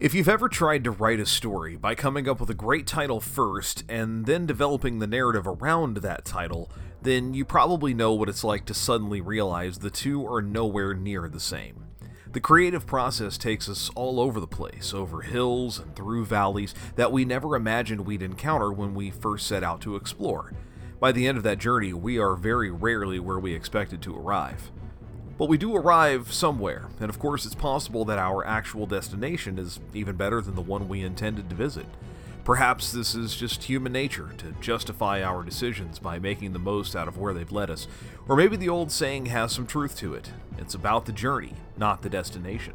If you've ever tried to write a story by coming up with a great title first and then developing the narrative around that title, then you probably know what it's like to suddenly realize the two are nowhere near the same. The creative process takes us all over the place, over hills and through valleys that we never imagined we'd encounter when we first set out to explore. By the end of that journey, we are very rarely where we expected to arrive. But we do arrive somewhere, and of course, it's possible that our actual destination is even better than the one we intended to visit. Perhaps this is just human nature to justify our decisions by making the most out of where they've led us. Or maybe the old saying has some truth to it it's about the journey, not the destination.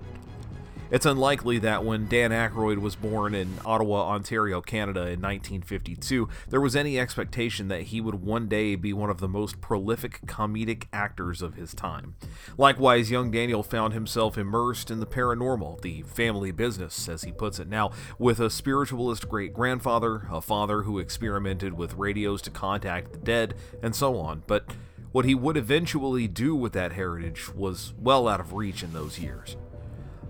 It's unlikely that when Dan Aykroyd was born in Ottawa, Ontario, Canada in 1952, there was any expectation that he would one day be one of the most prolific comedic actors of his time. Likewise, young Daniel found himself immersed in the paranormal, the family business, as he puts it now, with a spiritualist great grandfather, a father who experimented with radios to contact the dead, and so on. But what he would eventually do with that heritage was well out of reach in those years.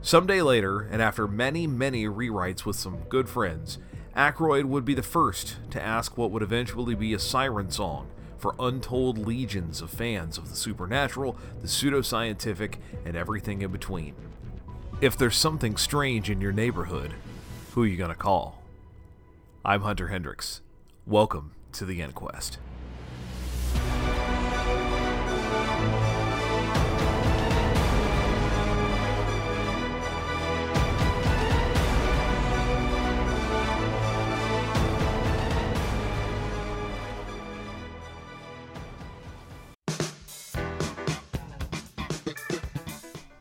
Someday later, and after many, many rewrites with some good friends, Aykroyd would be the first to ask what would eventually be a siren song for untold legions of fans of the supernatural, the pseudoscientific, and everything in between. If there's something strange in your neighborhood, who are you gonna call? I'm Hunter Hendricks. Welcome to the Inquest.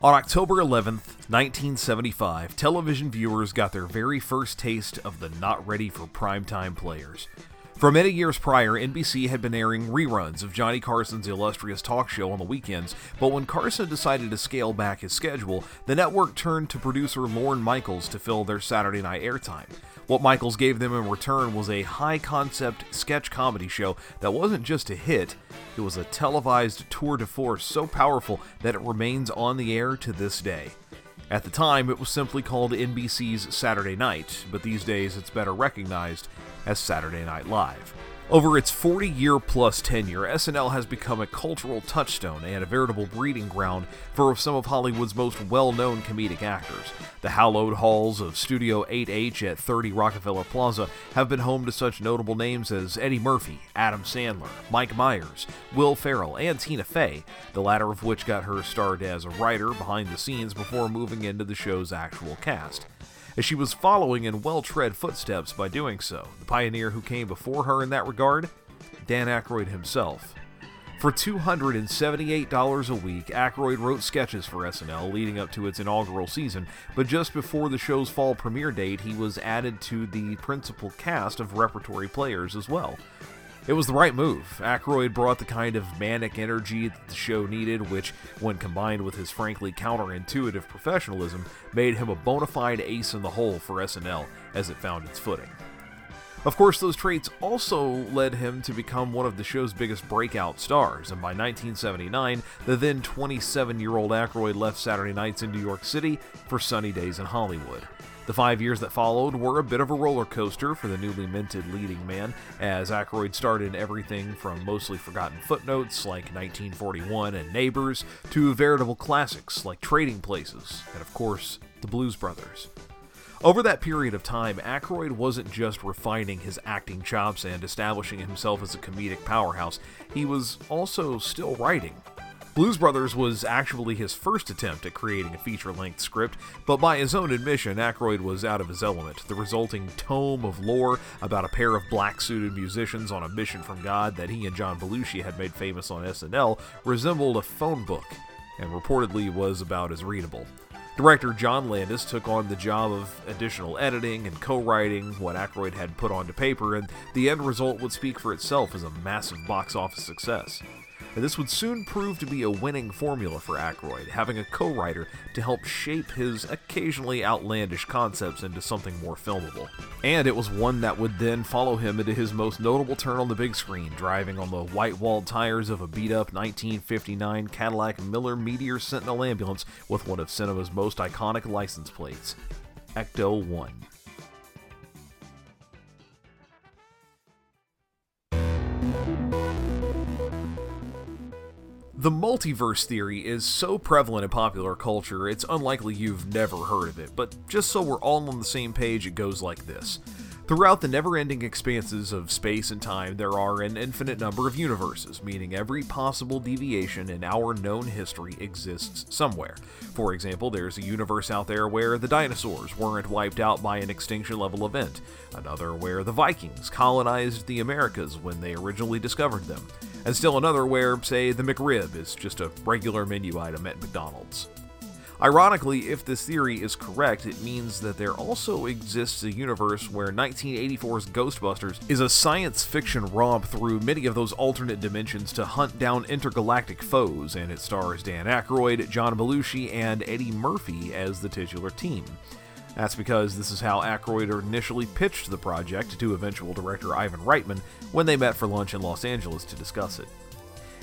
On October 11th, 1975, television viewers got their very first taste of the not ready for primetime players. For many years prior, NBC had been airing reruns of Johnny Carson's illustrious talk show on the weekends, but when Carson decided to scale back his schedule, the network turned to producer Lorne Michaels to fill their Saturday night airtime. What Michaels gave them in return was a high concept sketch comedy show that wasn't just a hit, it was a televised tour de force so powerful that it remains on the air to this day. At the time, it was simply called NBC's Saturday Night, but these days it's better recognized as Saturday Night Live. Over its 40 year plus tenure, SNL has become a cultural touchstone and a veritable breeding ground for some of Hollywood's most well known comedic actors. The hallowed halls of Studio 8H at 30 Rockefeller Plaza have been home to such notable names as Eddie Murphy, Adam Sandler, Mike Myers, Will Ferrell, and Tina Fey, the latter of which got her start as a writer behind the scenes before moving into the show's actual cast as she was following in well tread footsteps by doing so. The pioneer who came before her in that regard, Dan Aykroyd himself. For $278 a week, Aykroyd wrote sketches for SNL leading up to its inaugural season, but just before the show's fall premiere date, he was added to the principal cast of repertory players as well. It was the right move. Aykroyd brought the kind of manic energy that the show needed, which, when combined with his frankly counterintuitive professionalism, made him a bona fide ace in the hole for SNL as it found its footing. Of course, those traits also led him to become one of the show's biggest breakout stars, and by 1979, the then 27 year old Aykroyd left Saturday nights in New York City for sunny days in Hollywood. The five years that followed were a bit of a roller coaster for the newly minted leading man, as Aykroyd starred in everything from mostly forgotten footnotes like 1941 and Neighbors to veritable classics like Trading Places and, of course, The Blues Brothers. Over that period of time, Aykroyd wasn't just refining his acting chops and establishing himself as a comedic powerhouse, he was also still writing. Blues Brothers was actually his first attempt at creating a feature length script, but by his own admission, Aykroyd was out of his element. The resulting tome of lore about a pair of black suited musicians on a mission from God that he and John Belushi had made famous on SNL resembled a phone book, and reportedly was about as readable. Director John Landis took on the job of additional editing and co writing what Aykroyd had put onto paper, and the end result would speak for itself as a massive box office success and this would soon prove to be a winning formula for Aykroyd, having a co writer to help shape his occasionally outlandish concepts into something more filmable. And it was one that would then follow him into his most notable turn on the big screen, driving on the white walled tires of a beat up 1959 Cadillac Miller Meteor Sentinel ambulance with one of cinema's most iconic license plates. Ecto 1. The multiverse theory is so prevalent in popular culture, it's unlikely you've never heard of it, but just so we're all on the same page, it goes like this. Throughout the never ending expanses of space and time, there are an infinite number of universes, meaning every possible deviation in our known history exists somewhere. For example, there's a universe out there where the dinosaurs weren't wiped out by an extinction level event, another where the Vikings colonized the Americas when they originally discovered them, and still another where, say, the McRib is just a regular menu item at McDonald's. Ironically, if this theory is correct, it means that there also exists a universe where 1984's Ghostbusters is a science fiction romp through many of those alternate dimensions to hunt down intergalactic foes, and it stars Dan Aykroyd, John Belushi, and Eddie Murphy as the titular team. That's because this is how Aykroyd initially pitched the project to eventual director Ivan Reitman when they met for lunch in Los Angeles to discuss it.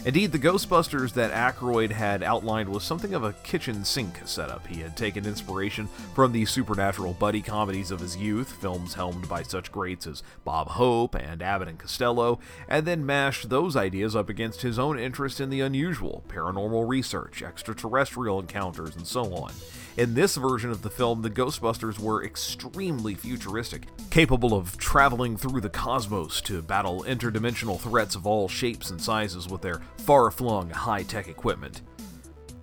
Indeed, the Ghostbusters that Aykroyd had outlined was something of a kitchen sink setup. He had taken inspiration from the supernatural buddy comedies of his youth, films helmed by such greats as Bob Hope and Abbott and Costello, and then mashed those ideas up against his own interest in the unusual, paranormal research, extraterrestrial encounters, and so on. In this version of the film, the Ghostbusters were extremely futuristic, capable of traveling through the cosmos to battle interdimensional threats of all shapes and sizes with their far flung high tech equipment.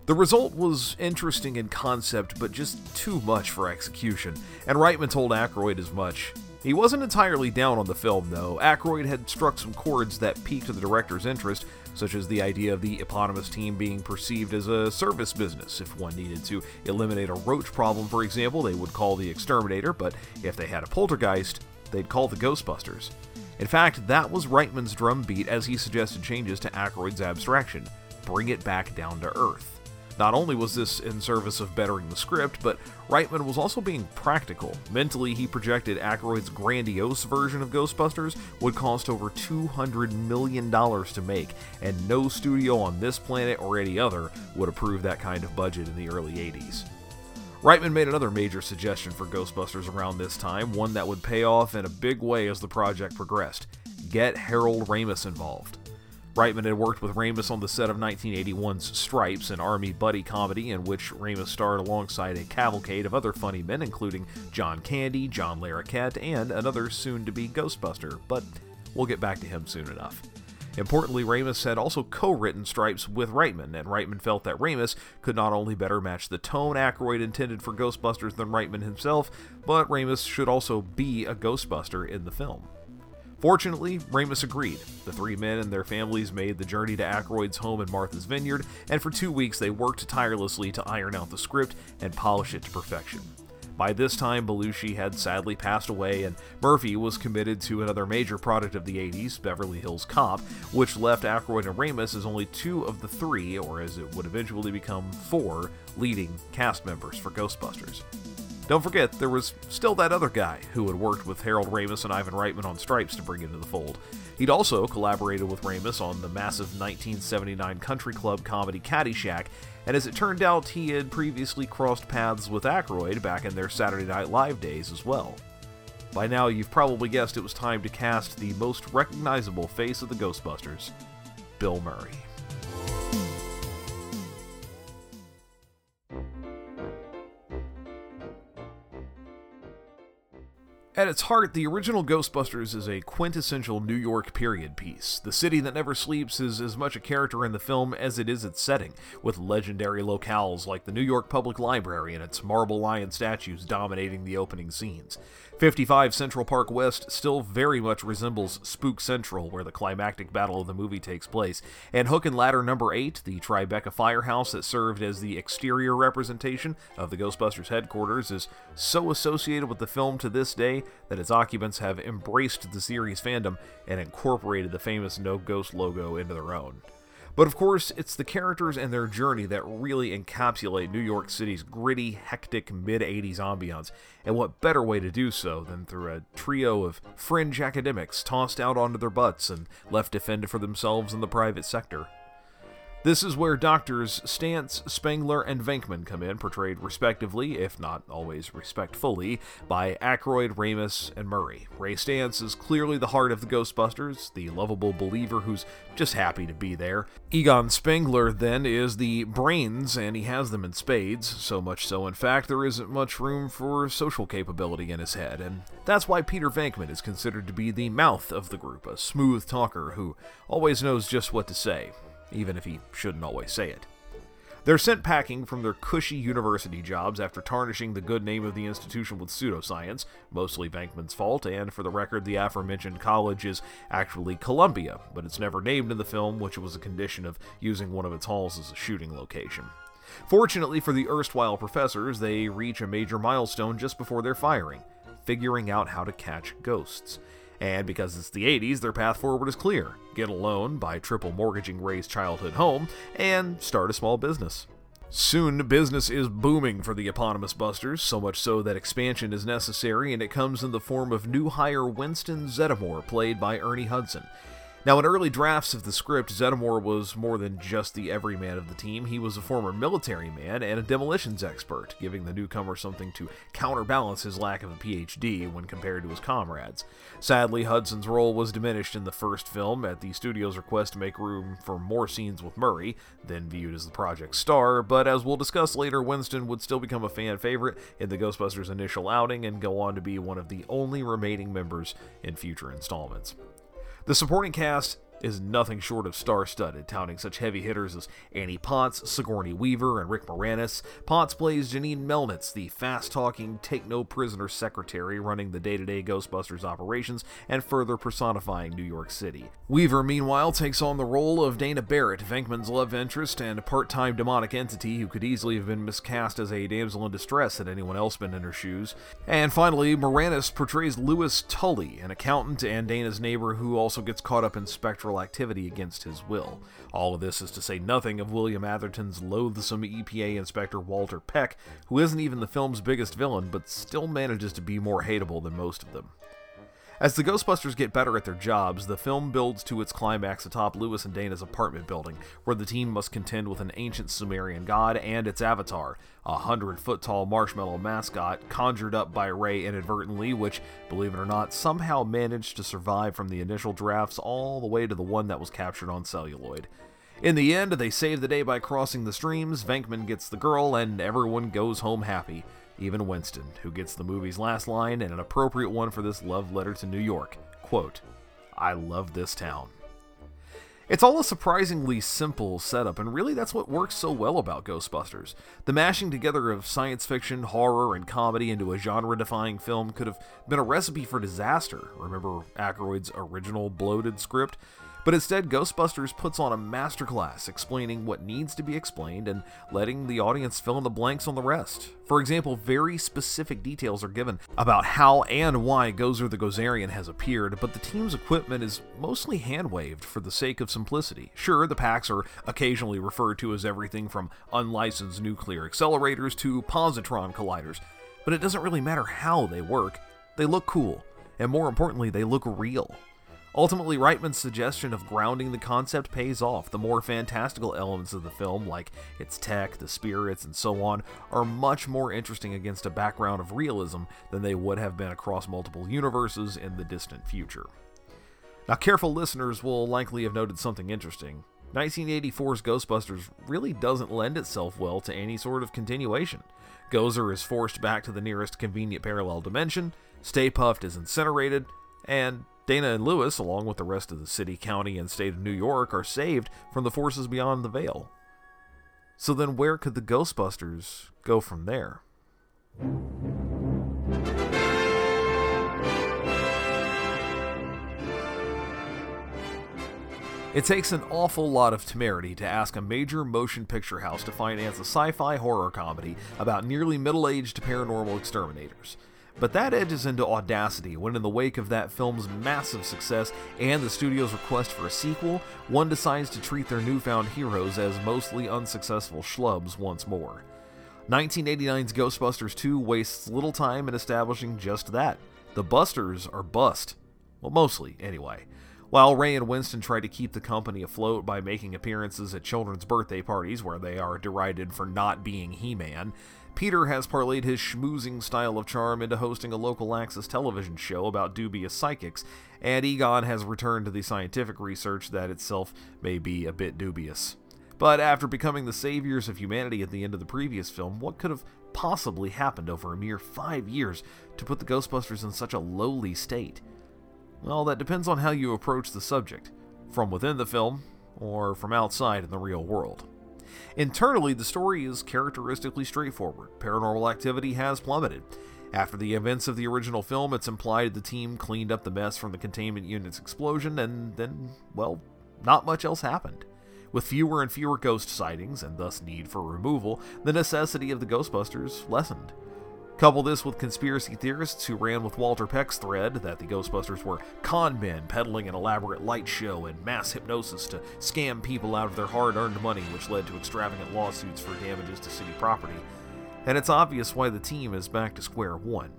The result was interesting in concept, but just too much for execution, and Reitman told Aykroyd as much. He wasn't entirely down on the film, though. Aykroyd had struck some chords that piqued the director's interest, such as the idea of the eponymous team being perceived as a service business. If one needed to eliminate a roach problem, for example, they would call the exterminator, but if they had a poltergeist, they'd call the Ghostbusters. In fact, that was Reitman's drumbeat as he suggested changes to Aykroyd's abstraction bring it back down to earth. Not only was this in service of bettering the script, but Reitman was also being practical. Mentally, he projected Aykroyd's grandiose version of Ghostbusters would cost over $200 million to make, and no studio on this planet or any other would approve that kind of budget in the early 80s. Reitman made another major suggestion for Ghostbusters around this time, one that would pay off in a big way as the project progressed. Get Harold Ramis involved. Reitman had worked with Ramis on the set of 1981's Stripes, an army buddy comedy in which Ramis starred alongside a cavalcade of other funny men, including John Candy, John Larroquette, and another soon to be Ghostbuster, but we'll get back to him soon enough. Importantly, Ramis had also co written Stripes with Reitman, and Reitman felt that Ramis could not only better match the tone Aykroyd intended for Ghostbusters than Reitman himself, but Ramis should also be a Ghostbuster in the film. Fortunately, Ramis agreed. The three men and their families made the journey to Aykroyd's home in Martha's Vineyard, and for two weeks they worked tirelessly to iron out the script and polish it to perfection. By this time, Belushi had sadly passed away, and Murphy was committed to another major product of the 80s, Beverly Hills Cop, which left Aykroyd and Ramis as only two of the three, or as it would eventually become four, leading cast members for Ghostbusters. Don't forget, there was still that other guy who had worked with Harold Ramis and Ivan Reitman on Stripes to bring into the fold. He'd also collaborated with Ramis on the massive 1979 country club comedy Caddyshack, and as it turned out, he had previously crossed paths with Aykroyd back in their Saturday Night Live days as well. By now, you've probably guessed it was time to cast the most recognizable face of the Ghostbusters Bill Murray. At its heart, the original Ghostbusters is a quintessential New York period piece. The city that never sleeps is as much a character in the film as it is its setting, with legendary locales like the New York Public Library and its marble lion statues dominating the opening scenes. 55 Central Park West still very much resembles Spook Central, where the climactic battle of the movie takes place, and Hook and Ladder number 8, the Tribeca firehouse that served as the exterior representation of the Ghostbusters headquarters, is so associated with the film to this day that its occupants have embraced the series fandom and incorporated the famous No Ghost logo into their own. But of course, it's the characters and their journey that really encapsulate New York City's gritty, hectic mid 80s ambiance, and what better way to do so than through a trio of fringe academics tossed out onto their butts and left to fend for themselves in the private sector? This is where doctors Stantz, Spengler, and Venkman come in, portrayed respectively, if not always respectfully, by Aykroyd, Ramis, and Murray. Ray Stantz is clearly the heart of the Ghostbusters, the lovable believer who's just happy to be there. Egon Spengler, then, is the brains, and he has them in spades, so much so, in fact, there isn't much room for social capability in his head, and that's why Peter Venkman is considered to be the mouth of the group, a smooth talker who always knows just what to say even if he shouldn't always say it. They're sent packing from their cushy university jobs after tarnishing the good name of the institution with pseudoscience, mostly Venkman's fault, and for the record, the aforementioned college is actually Columbia, but it's never named in the film, which was a condition of using one of its halls as a shooting location. Fortunately for the erstwhile professors, they reach a major milestone just before their firing figuring out how to catch ghosts. And because it's the 80s, their path forward is clear get a loan, buy triple mortgaging Ray's childhood home, and start a small business. Soon, business is booming for the eponymous Busters, so much so that expansion is necessary, and it comes in the form of new hire Winston Zeddemore, played by Ernie Hudson. Now, in early drafts of the script, Zeddemore was more than just the everyman of the team. He was a former military man and a demolitions expert, giving the newcomer something to counterbalance his lack of a PhD when compared to his comrades. Sadly, Hudson's role was diminished in the first film at the studio's request to make room for more scenes with Murray, then viewed as the project's star, but as we'll discuss later, Winston would still become a fan favorite in the Ghostbusters initial outing and go on to be one of the only remaining members in future installments. The supporting cast is nothing short of star-studded, touting such heavy hitters as Annie Potts, Sigourney Weaver, and Rick Moranis. Potts plays Janine Melnitz, the fast-talking, take-no-prisoner secretary running the day-to-day Ghostbusters operations and further personifying New York City. Weaver, meanwhile, takes on the role of Dana Barrett, Venkman's love interest and part-time demonic entity who could easily have been miscast as a damsel in distress had anyone else been in her shoes. And finally, Moranis portrays Louis Tully, an accountant and Dana's neighbor who also gets caught up in spectral activity against his will. All of this is to say nothing of William Atherton's loathsome EPA Inspector Walter Peck, who isn't even the film's biggest villain, but still manages to be more hateable than most of them. As the Ghostbusters get better at their jobs, the film builds to its climax atop Louis and Dana's apartment building, where the team must contend with an ancient Sumerian god and its avatar, a hundred foot tall marshmallow mascot conjured up by Ray inadvertently, which, believe it or not, somehow managed to survive from the initial drafts all the way to the one that was captured on celluloid. In the end, they save the day by crossing the streams, Venkman gets the girl, and everyone goes home happy even Winston, who gets the movie's last line and an appropriate one for this love letter to New York. Quote, I love this town. It's all a surprisingly simple setup, and really that's what works so well about Ghostbusters. The mashing together of science fiction, horror, and comedy into a genre defying film could have been a recipe for disaster. Remember Aykroyd's original bloated script? But instead, Ghostbusters puts on a masterclass explaining what needs to be explained and letting the audience fill in the blanks on the rest. For example, very specific details are given about how and why Gozer the Gozerian has appeared, but the team's equipment is mostly hand waved for the sake of simplicity. Sure, the packs are occasionally referred to as everything from unlicensed nuclear accelerators to positron colliders, but it doesn't really matter how they work. They look cool, and more importantly, they look real. Ultimately, Reitman's suggestion of grounding the concept pays off. The more fantastical elements of the film, like its tech, the spirits, and so on, are much more interesting against a background of realism than they would have been across multiple universes in the distant future. Now, careful listeners will likely have noted something interesting. 1984's Ghostbusters really doesn't lend itself well to any sort of continuation. Gozer is forced back to the nearest convenient parallel dimension, Stay Puft is incinerated, and Dana and Louis, along with the rest of the city, county, and state of New York, are saved from the forces beyond the veil. So then, where could the Ghostbusters go from there? It takes an awful lot of temerity to ask a major motion picture house to finance a sci fi horror comedy about nearly middle aged paranormal exterminators. But that edges into audacity when, in the wake of that film's massive success and the studio's request for a sequel, one decides to treat their newfound heroes as mostly unsuccessful schlubs once more. 1989's Ghostbusters 2 wastes little time in establishing just that. The Busters are bust. Well, mostly, anyway. While Ray and Winston try to keep the company afloat by making appearances at children's birthday parties where they are derided for not being He Man, Peter has parlayed his schmoozing style of charm into hosting a local access television show about dubious psychics, and Egon has returned to the scientific research that itself may be a bit dubious. But after becoming the saviors of humanity at the end of the previous film, what could have possibly happened over a mere five years to put the Ghostbusters in such a lowly state? Well, that depends on how you approach the subject, from within the film or from outside in the real world. Internally, the story is characteristically straightforward. Paranormal activity has plummeted. After the events of the original film, it's implied the team cleaned up the mess from the containment unit's explosion, and then, well, not much else happened. With fewer and fewer ghost sightings, and thus need for removal, the necessity of the Ghostbusters lessened. Couple this with conspiracy theorists who ran with Walter Peck's thread that the Ghostbusters were con men peddling an elaborate light show and mass hypnosis to scam people out of their hard earned money, which led to extravagant lawsuits for damages to city property. And it's obvious why the team is back to square one.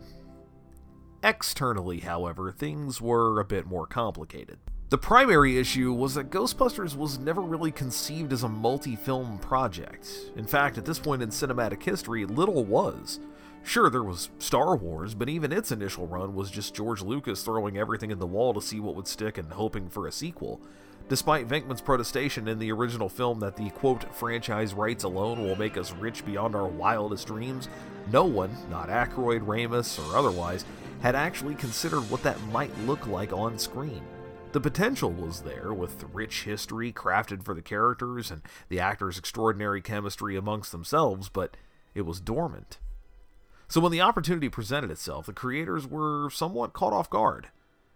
Externally, however, things were a bit more complicated. The primary issue was that Ghostbusters was never really conceived as a multi film project. In fact, at this point in cinematic history, little was. Sure, there was Star Wars, but even its initial run was just George Lucas throwing everything in the wall to see what would stick and hoping for a sequel. Despite Venkman's protestation in the original film that the quote franchise rights alone will make us rich beyond our wildest dreams, no one, not Aykroyd, Ramis, or otherwise, had actually considered what that might look like on screen. The potential was there, with rich history crafted for the characters and the actors' extraordinary chemistry amongst themselves, but it was dormant. So when the opportunity presented itself, the creators were somewhat caught off guard.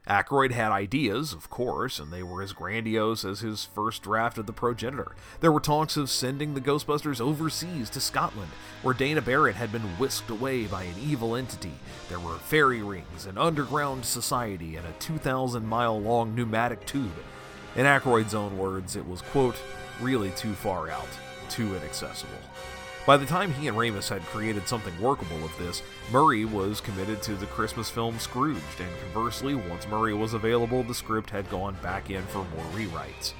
Aykroyd had ideas, of course, and they were as grandiose as his first draft of the progenitor. There were talks of sending the Ghostbusters overseas to Scotland, where Dana Barrett had been whisked away by an evil entity. There were fairy rings, an underground society, and a 2,000 mile long pneumatic tube. In Aykroyd's own words, it was, quote, really too far out, too inaccessible. By the time he and Ramis had created something workable of this, Murray was committed to the Christmas film Scrooged, and conversely, once Murray was available, the script had gone back in for more rewrites.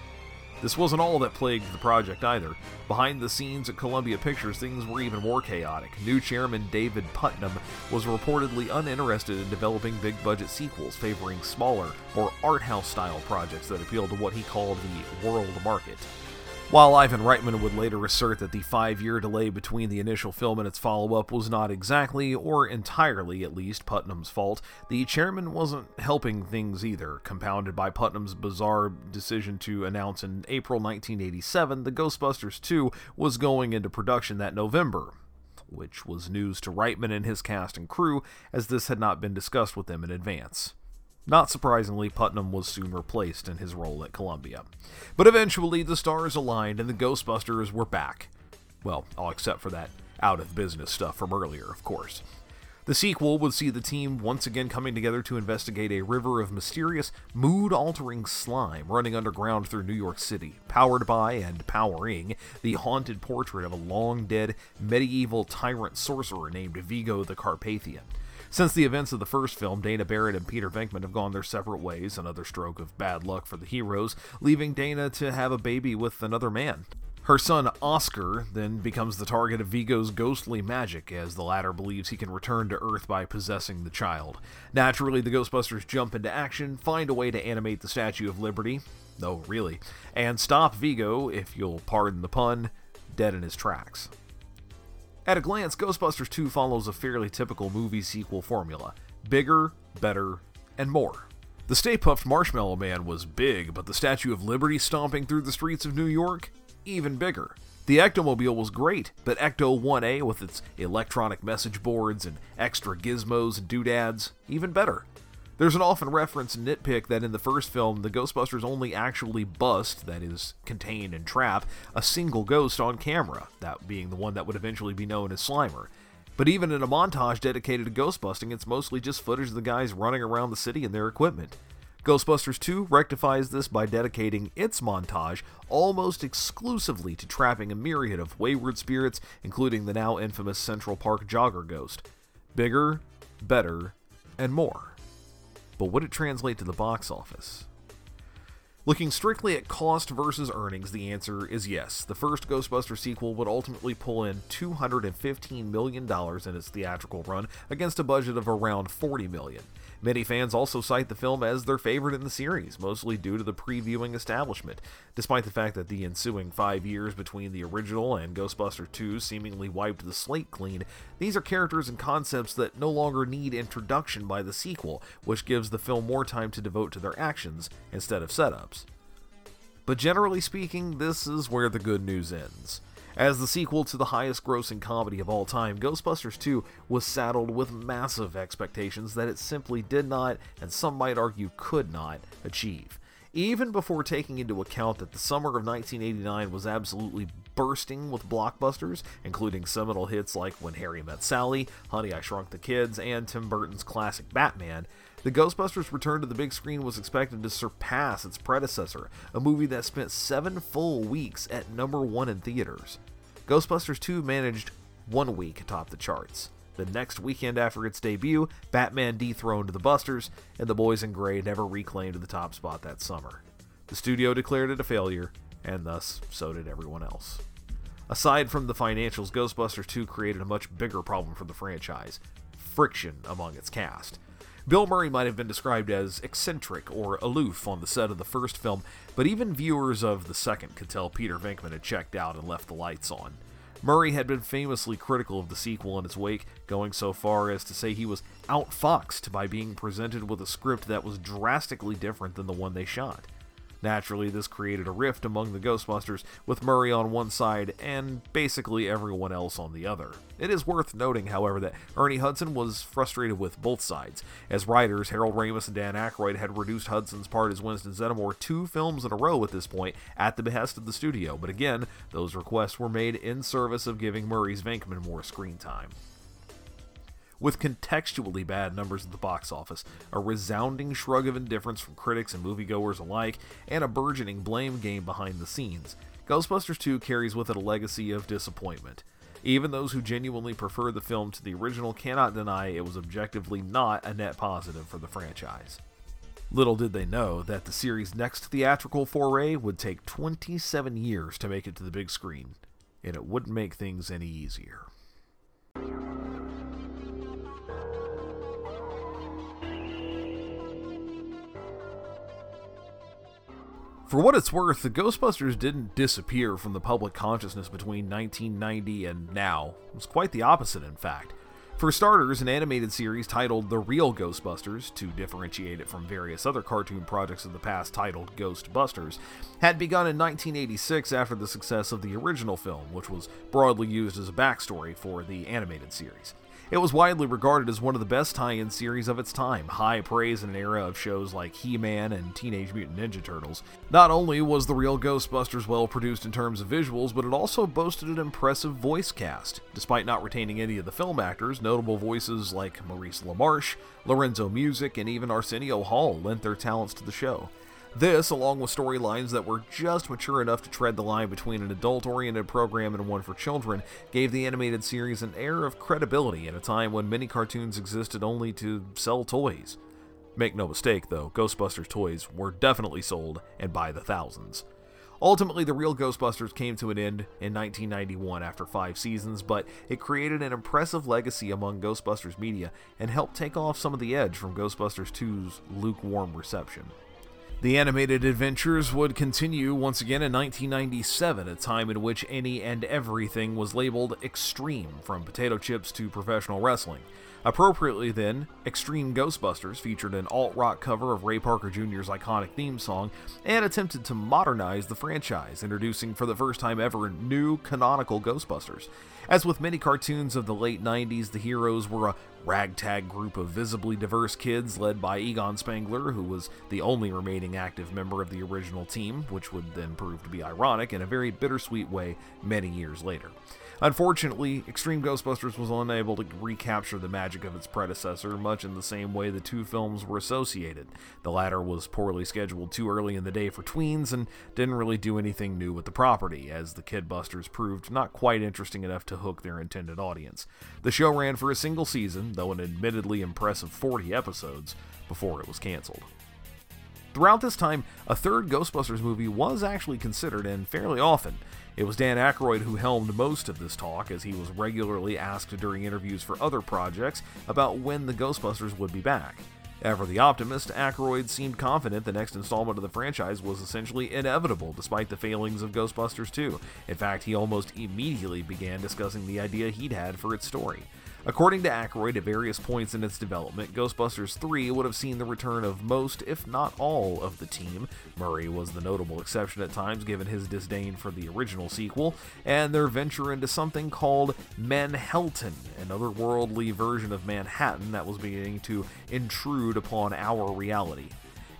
This wasn't all that plagued the project either. Behind the scenes at Columbia Pictures, things were even more chaotic. New chairman David Puttnam was reportedly uninterested in developing big budget sequels, favoring smaller, more art house style projects that appealed to what he called the world market. While Ivan Reitman would later assert that the five year delay between the initial film and its follow up was not exactly, or entirely at least, Puttnam's fault, the chairman wasn't helping things either, compounded by Puttnam's bizarre decision to announce in April 1987 the Ghostbusters 2 was going into production that November, which was news to Reitman and his cast and crew, as this had not been discussed with them in advance. Not surprisingly, Puttnam was soon replaced in his role at Columbia. But eventually, the stars aligned and the Ghostbusters were back. Well, all except for that out of business stuff from earlier, of course. The sequel would see the team once again coming together to investigate a river of mysterious, mood altering slime running underground through New York City, powered by and powering the haunted portrait of a long dead medieval tyrant sorcerer named Vigo the Carpathian. Since the events of the first film, Dana Barrett and Peter Venkman have gone their separate ways, another stroke of bad luck for the heroes, leaving Dana to have a baby with another man. Her son, Oscar, then becomes the target of Vigo's ghostly magic, as the latter believes he can return to Earth by possessing the child. Naturally, the Ghostbusters jump into action, find a way to animate the Statue of Liberty, no, really, and stop Vigo, if you'll pardon the pun, dead in his tracks. At a glance, Ghostbusters 2 follows a fairly typical movie sequel formula bigger, better, and more. The Stay Puft Marshmallow Man was big, but the Statue of Liberty stomping through the streets of New York? Even bigger. The Ectomobile was great, but Ecto 1A with its electronic message boards and extra gizmos and doodads, even better. There's an often referenced nitpick that in the first film, the Ghostbusters only actually bust, that is, contain and trap, a single ghost on camera, that being the one that would eventually be known as Slimer. But even in a montage dedicated to ghostbusting, it's mostly just footage of the guys running around the city and their equipment. Ghostbusters 2 rectifies this by dedicating its montage almost exclusively to trapping a myriad of wayward spirits, including the now infamous Central Park jogger ghost. Bigger, better, and more but would it translate to the box office? Looking strictly at cost versus earnings, the answer is yes. The first Ghostbuster sequel would ultimately pull in $215 million in its theatrical run against a budget of around $40 million. Many fans also cite the film as their favorite in the series, mostly due to the previewing establishment. Despite the fact that the ensuing five years between the original and Ghostbusters 2 seemingly wiped the slate clean, these are characters and concepts that no longer need introduction by the sequel, which gives the film more time to devote to their actions instead of setups. But generally speaking, this is where the good news ends. As the sequel to the highest grossing comedy of all time, Ghostbusters 2 was saddled with massive expectations that it simply did not, and some might argue could not, achieve. Even before taking into account that the summer of 1989 was absolutely bursting with blockbusters, including seminal hits like When Harry Met Sally, Honey I Shrunk the Kids, and Tim Burton's classic Batman, the Ghostbusters return to the big screen was expected to surpass its predecessor, a movie that spent seven full weeks at number one in theaters. Ghostbusters 2 managed one week atop the charts. The next weekend after its debut, Batman dethroned the Busters, and the Boys in Gray never reclaimed the top spot that summer. The studio declared it a failure, and thus so did everyone else. Aside from the financials, Ghostbusters 2 created a much bigger problem for the franchise friction among its cast. Bill Murray might have been described as eccentric or aloof on the set of the first film, but even viewers of the second could tell Peter Venkman had checked out and left the lights on. Murray had been famously critical of the sequel in its wake, going so far as to say he was outfoxed by being presented with a script that was drastically different than the one they shot. Naturally, this created a rift among the Ghostbusters, with Murray on one side and basically everyone else on the other. It is worth noting, however, that Ernie Hudson was frustrated with both sides, as writers Harold Ramis and Dan Aykroyd had reduced Hudson's part as Winston Zeddemore two films in a row at this point at the behest of the studio, but again, those requests were made in service of giving Murray's Venkman more screen time with contextually bad numbers at the box office, a resounding shrug of indifference from critics and moviegoers alike, and a burgeoning blame game behind the scenes. Ghostbusters 2 carries with it a legacy of disappointment. Even those who genuinely prefer the film to the original cannot deny it was objectively not a net positive for the franchise. Little did they know that the series' next theatrical foray would take 27 years to make it to the big screen, and it wouldn't make things any easier. For what it's worth, the Ghostbusters didn't disappear from the public consciousness between 1990 and now. It was quite the opposite, in fact. For starters, an animated series titled The Real Ghostbusters, to differentiate it from various other cartoon projects of the past titled Ghostbusters, had begun in 1986 after the success of the original film, which was broadly used as a backstory for the animated series. It was widely regarded as one of the best tie in series of its time, high praise in an era of shows like He Man and Teenage Mutant Ninja Turtles. Not only was the real Ghostbusters well produced in terms of visuals, but it also boasted an impressive voice cast. Despite not retaining any of the film actors, notable voices like Maurice LaMarche, Lorenzo Music, and even Arsenio Hall lent their talents to the show. This, along with storylines that were just mature enough to tread the line between an adult oriented program and one for children, gave the animated series an air of credibility at a time when many cartoons existed only to sell toys. Make no mistake, though, Ghostbusters toys were definitely sold and by the thousands. Ultimately, the real Ghostbusters came to an end in 1991 after five seasons, but it created an impressive legacy among Ghostbusters media and helped take off some of the edge from Ghostbusters 2's lukewarm reception. The animated adventures would continue once again in 1997, a time in which any and everything was labeled extreme, from potato chips to professional wrestling. Appropriately, then, Extreme Ghostbusters featured an alt rock cover of Ray Parker Jr.'s iconic theme song and attempted to modernize the franchise, introducing for the first time ever new canonical Ghostbusters. As with many cartoons of the late 90s, the heroes were a ragtag group of visibly diverse kids led by Egon Spengler, who was the only remaining active member of the original team, which would then prove to be ironic in a very bittersweet way many years later. Unfortunately, Extreme Ghostbusters was unable to recapture the magic of its predecessor, much in the same way the two films were associated. The latter was poorly scheduled too early in the day for tweens and didn't really do anything new with the property, as the Kidbusters proved not quite interesting enough to hook their intended audience. The show ran for a single season, though an admittedly impressive 40 episodes, before it was canceled. Throughout this time, a third Ghostbusters movie was actually considered, and fairly often. It was Dan Aykroyd who helmed most of this talk, as he was regularly asked during interviews for other projects about when the Ghostbusters would be back. Ever the optimist, Aykroyd seemed confident the next installment of the franchise was essentially inevitable despite the failings of Ghostbusters 2. In fact, he almost immediately began discussing the idea he'd had for its story. According to Aykroyd, at various points in its development, Ghostbusters 3 would have seen the return of most, if not all, of the team. Murray was the notable exception at times given his disdain for the original sequel, and their venture into something called Manhellton, an otherworldly version of Manhattan that was beginning to intrude upon our reality.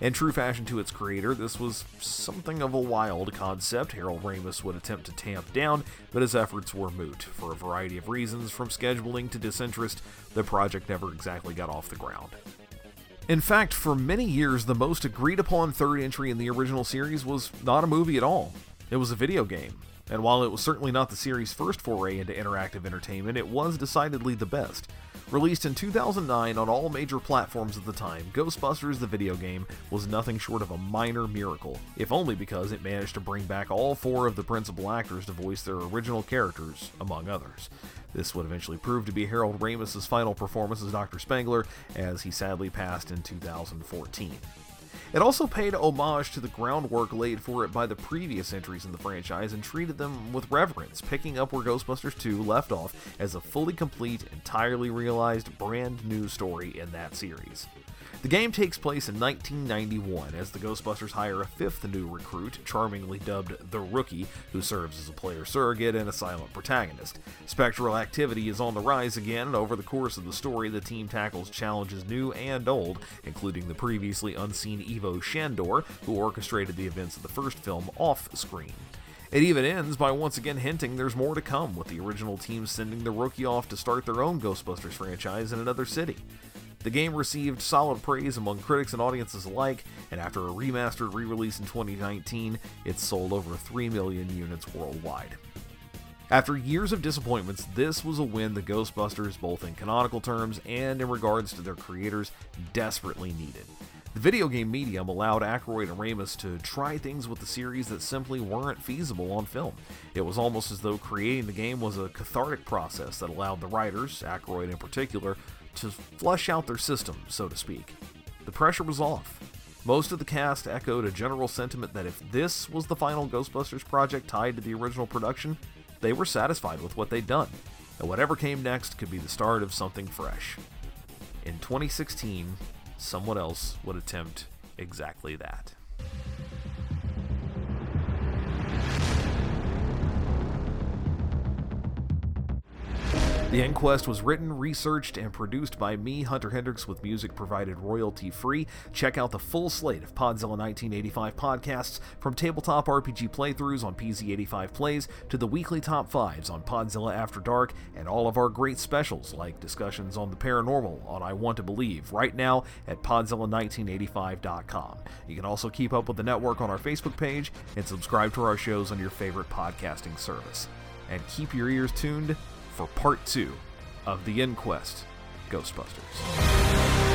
In true fashion to its creator, this was something of a wild concept Harold Ramis would attempt to tamp down, but his efforts were moot. For a variety of reasons, from scheduling to disinterest, the project never exactly got off the ground. In fact, for many years, the most agreed upon third entry in the original series was not a movie at all. It was a video game. And while it was certainly not the series' first foray into interactive entertainment, it was decidedly the best. Released in 2009 on all major platforms at the time, Ghostbusters the video game was nothing short of a minor miracle, if only because it managed to bring back all four of the principal actors to voice their original characters, among others. This would eventually prove to be Harold Ramis' final performance as Dr. Spengler, as he sadly passed in 2014. It also paid homage to the groundwork laid for it by the previous entries in the franchise and treated them with reverence, picking up where Ghostbusters 2 left off as a fully complete, entirely realized, brand new story in that series. The game takes place in 1991 as the Ghostbusters hire a fifth new recruit, charmingly dubbed the Rookie, who serves as a player surrogate and a silent protagonist. Spectral activity is on the rise again, and over the course of the story, the team tackles challenges new and old, including the previously unseen Ivo Shandor, who orchestrated the events of the first film off screen. It even ends by once again hinting there's more to come, with the original team sending the rookie off to start their own Ghostbusters franchise in another city. The game received solid praise among critics and audiences alike, and after a remastered re release in 2019, it sold over 3 million units worldwide. After years of disappointments, this was a win the Ghostbusters, both in canonical terms and in regards to their creators, desperately needed. The video game medium allowed Aykroyd and Ramis to try things with the series that simply weren't feasible on film. It was almost as though creating the game was a cathartic process that allowed the writers, Aykroyd in particular, to flush out their system, so to speak. The pressure was off. Most of the cast echoed a general sentiment that if this was the final Ghostbusters project tied to the original production, they were satisfied with what they'd done, and whatever came next could be the start of something fresh. In 2016, someone else would attempt exactly that. The Inquest was written, researched, and produced by me, Hunter Hendricks, with music provided royalty free. Check out the full slate of Podzilla 1985 podcasts, from tabletop RPG playthroughs on PZ85 Plays to the weekly top fives on Podzilla After Dark, and all of our great specials like discussions on the paranormal on I Want to Believe right now at Podzilla1985.com. You can also keep up with the network on our Facebook page and subscribe to our shows on your favorite podcasting service. And keep your ears tuned for part two of The Inquest Ghostbusters.